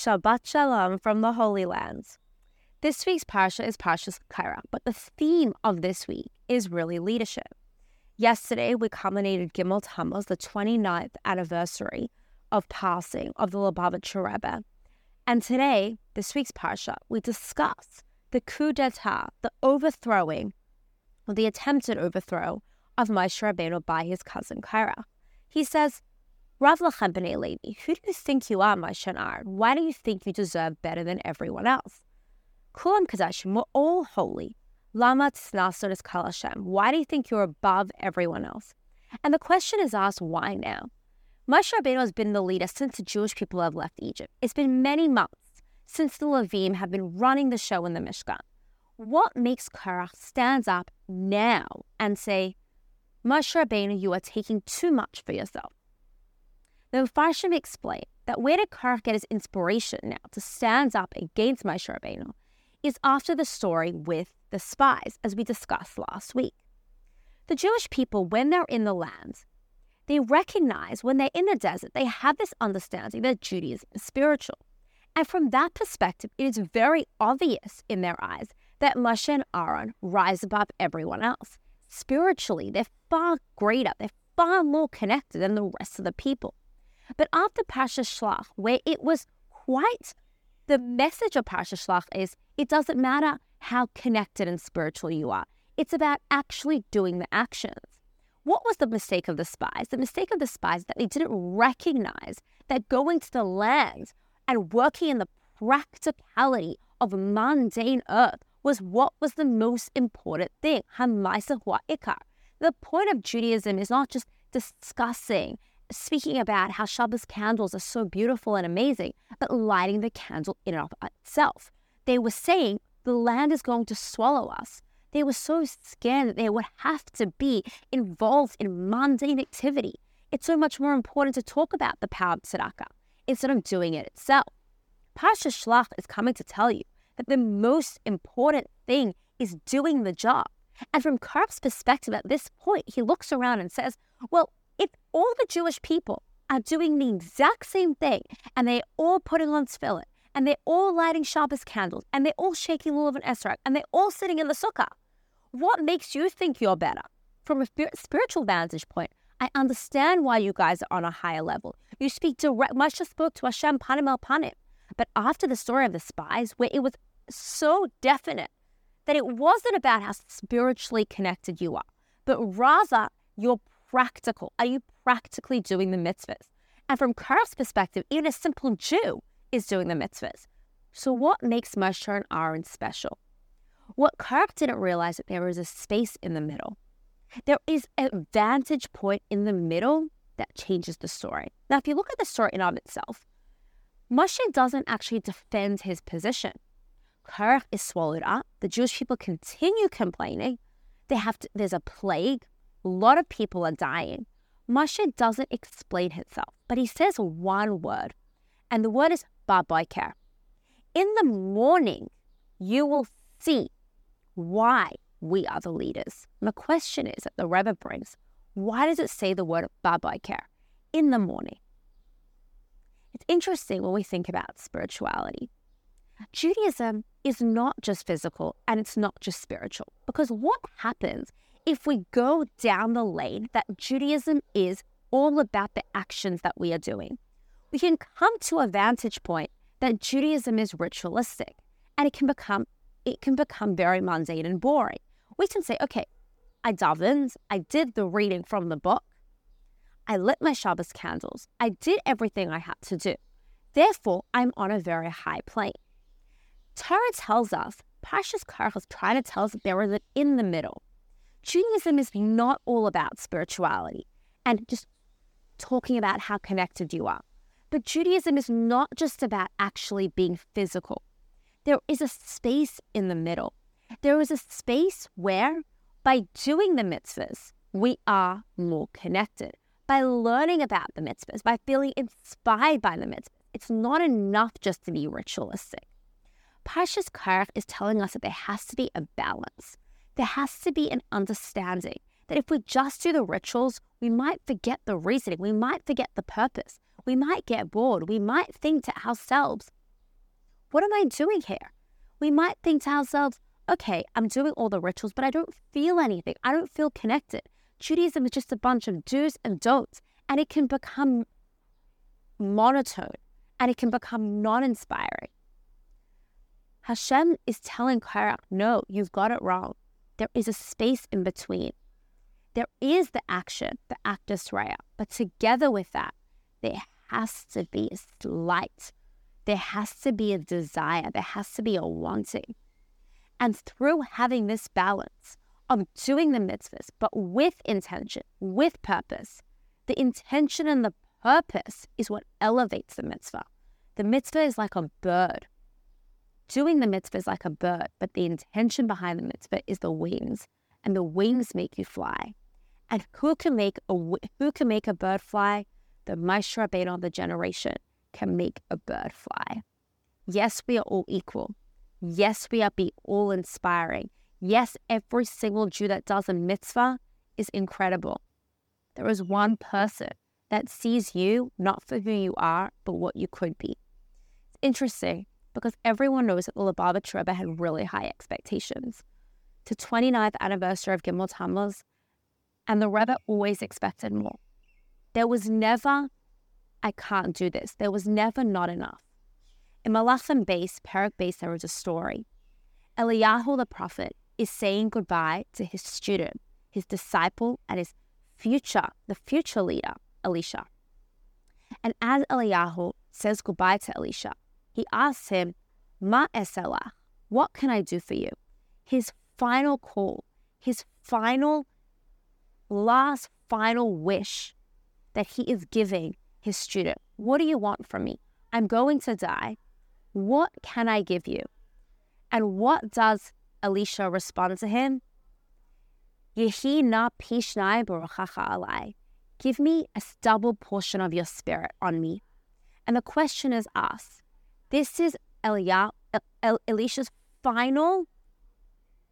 Shabbat Shalom from the Holy Lands. This week's Parsha is Parshas Korach, but the theme of this week is really leadership. Yesterday, we culminated Gimel Tammuz, the 29th anniversary of passing of the Lubavitcher Rebbe. And today, this week's Parsha, we discuss the coup d'etat, the overthrowing, or the attempted overthrow of Moshe Rabbeinu by his cousin Korach. He says, Rav Lachem B'nai Levi, who do you think you are, Moshe and Aaron? Why do you think you deserve better than everyone else? Kulam Kedoshim, we're all holy. Lama Tsnasonis Kal Hashem. Why do you think you're above everyone else? And the question is asked, why now? Moshe Rabbeinu has been the leader since the Jewish people have left Egypt. It's been many months since the Levim have been running the show in the Mishkan. What makes Korach stand up now and say, Moshe Rabbeinu, you are taking too much for yourself? The Mepharshim explain that where did Korach get his inspiration now to stand up against Moshe Rabbeinu is after the story with the spies, as we discussed last week. The Jewish people, when they're in the land, they recognize when they're in the desert, they have this understanding that Judaism is spiritual. And from that perspective, it is very obvious in their eyes that Moshe and Aaron rise above everyone else. Spiritually, they're far greater, they're far more connected than the rest of the people. But after Parsha Shlach, where it was quite the message of Parsha Shlach is it doesn't matter how connected and spiritual you are. It's about actually doing the actions. What was the mistake of the spies? The mistake of the spies is that they didn't recognize that going to the land and working in the practicality of mundane earth was what was the most important thing. The point of Judaism is not just discussing speaking about how Shabbos candles are so beautiful and amazing, but lighting the candle in and of itself. They were saying the land is going to swallow us. They were so scared that they would have to be involved in mundane activity. It's so much more important to talk about the power of tzedakah instead of doing it itself. Pasha Shlach is coming to tell you that the most important thing is doing the job. And from Korach's perspective at this point, he looks around and says, Well, all the Jewish people are doing the exact same thing and they're all putting on tefillin and they're all lighting Shabbos candles and they're all shaking lulav and esrog and they're all sitting in the sukkah, what makes you think you're better? From a spiritual vantage point, I understand why you guys are on a higher level. You speak direct. Moshe spoke to Hashem panim el panim. But after the story of the spies, where it was so definite that it wasn't about how spiritually connected you are, but rather your practical? Are you practically doing the mitzvahs? And from Korach's perspective, even a simple Jew is doing the mitzvahs. So, what makes Moshe and Aaron special? What Korach didn't realize that there is a space in the middle. There is a vantage point in the middle that changes the story. Now, if you look at the story in of itself, Moshe doesn't actually defend his position. Korach is swallowed up. The Jewish people continue complaining. They have to, there's a plague. A lot of people are dying. Moshe doesn't explain himself, but he says one word, and the word is Baboiker. In the morning, you will see why we are the leaders. The question is that the Rebbe brings, why does it say the word Baboiker in the morning? It's interesting when we think about spirituality. Judaism is not just physical and it's not just spiritual, because what happens if we go down the lane that Judaism is all about the actions that we are doing, we can come to a vantage point that Judaism is ritualistic and it can become it can become very mundane and boring. We can say, okay, I davened, I did the reading from the book, I lit my Shabbos candles, I did everything I had to do. Therefore, I'm on a very high plane. Torah tells us, Pashas Korach is trying to tell us that there is an in the middle. Judaism is not all about spirituality and just talking about how connected you are. But Judaism is not just about actually being physical. There is a space in the middle. There is a space where, by doing the mitzvahs, we are more connected. By learning about the mitzvahs, by feeling inspired by the mitzvahs, it's not enough just to be ritualistic. Parshas Korach is telling us that there has to be a balance there has to be an understanding that if we just do the rituals, we might forget the reasoning, we might forget the purpose, we might get bored, we might think to ourselves, What am I doing here? We might think to ourselves, okay, I'm doing all the rituals, but I don't feel anything. I don't feel connected. Judaism is just a bunch of do's and don'ts, and it can become monotone and it can become non inspiring. Hashem is telling Korach, no, you've got it wrong. There is a space in between. There is the action, the actus rea, but together with that, there has to be a light. There has to be a desire. There has to be a wanting. And through having this balance of doing the mitzvahs, but with intention, with purpose, the intention and the purpose is what elevates the mitzvah. The mitzvah is like a bird. Doing the mitzvah is like a bird, but the intention behind the mitzvah is the wings, and the wings make you fly. And who can make a who can make a bird fly? The Moshe Rabbeinu of the generation can make a bird fly. Yes, we are all equal. Yes, we are be all inspiring. Yes, every single Jew that does a mitzvah is incredible. There is one person that sees you not for who you are, but what you could be. It's interesting because everyone knows that the Lubavitch Rebbe had really high expectations. To 29th anniversary of Gimel Tammuz, and the Rebbe always expected more. There was never, I can't do this. There was never not enough. In Melachim Beis, Perek Beis, there is a story. Eliyahu the prophet is saying goodbye to his student, his disciple, and his future, the future leader, Elisha. And as Eliyahu says goodbye to Elisha, he asks him, Ma eselah, what can I do for you? His final call, his final, last final wish that he is giving his student. What do you want from me? I'm going to die. What can I give you? And what does Elisha respond to him? Yehi na pishnai alai. Give me a double portion of your spirit on me. And the question is asked. This is Elia, El- Elisha's final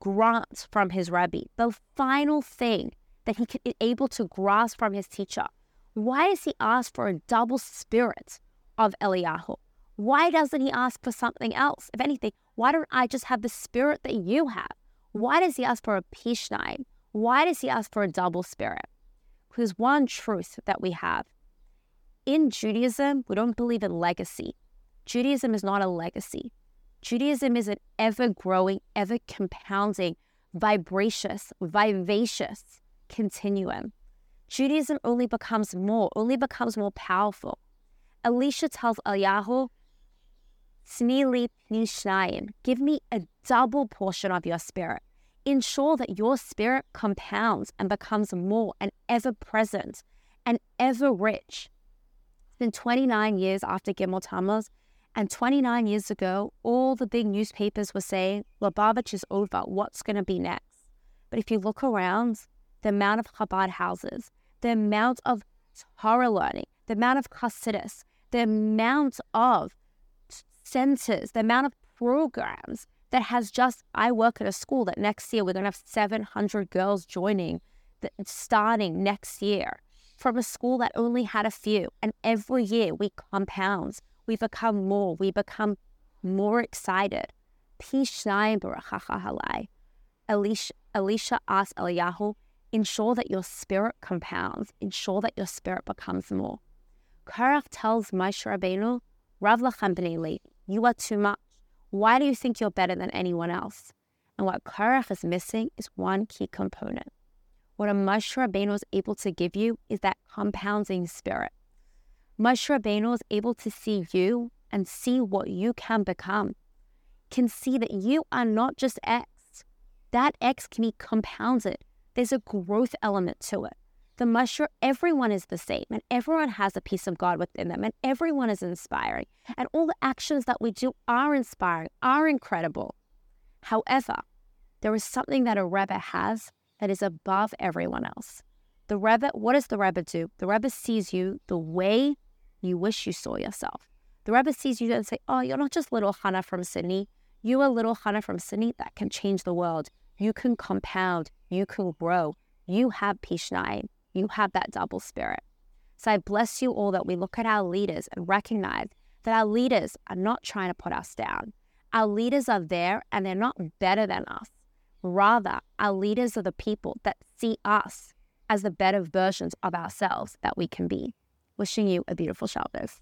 grant from his rabbi, the final thing that he is able to grasp from his teacher. Why does he ask for a double spirit of Eliyahu? Why doesn't he ask for something else? If anything, why don't I just have the spirit that you have? Why does he ask for a pishnai? Why does he ask for a double spirit? Because one truth that we have in Judaism, we don't believe in legacy. Judaism is not a legacy. Judaism is an ever growing, ever compounding, vibracious, vivacious continuum. Judaism only becomes more, only becomes more powerful. Elisha tells Eliyahu, Snili Nishnayim, give me a double portion of your spirit. Ensure that your spirit compounds and becomes more and ever present and ever rich. It's been 29 years after Gimel Tammuz, and 29 years ago, all the big newspapers were saying, Lubavitch is over, what's going to be next? But if you look around, the amount of Chabad houses, the amount of Torah learning, the amount of Hasidus, the amount of centers, the amount of programs that has just, I work at a school that next year we're going to have 700 girls joining, that starting next year from a school that only had a few. And every year we compound, we become more, we become more excited. Elisha, Elisha asked Eliyahu, ensure that your spirit compounds, ensure that your spirit becomes more. Korach tells Moshe Rabbeinu, Rav Lachem you are too much. Why do you think you're better than anyone else? And what Korach is missing is one key component. What a Moshe Rabbeinu is able to give you is that compounding spirit. Moshe Rabbeinu is able to see you and see what you can become, can see that you are not just X. That X can be compounded. There's a growth element to it. The mushroom, everyone is the same, and everyone has a piece of God within them, and everyone is inspiring. And all the actions that we do are inspiring, are incredible. However, there is something that a Rebbe has that is above everyone else. The Rebbe, what does the Rebbe do? The Rebbe sees you the way you wish you saw yourself. The Rebbe sees you and say, "Oh, you're not just little Hannah from Sydney. You are little Hannah from Sydney that can change the world. You can compound. You can grow. You have Pishnai. You have that double spirit. So I bless you all that we look at our leaders and recognize that our leaders are not trying to put us down. Our leaders are there and they're not better than us. Rather, our leaders are the people that see us as the better versions of ourselves that we can be. Wishing you a beautiful Shabbos.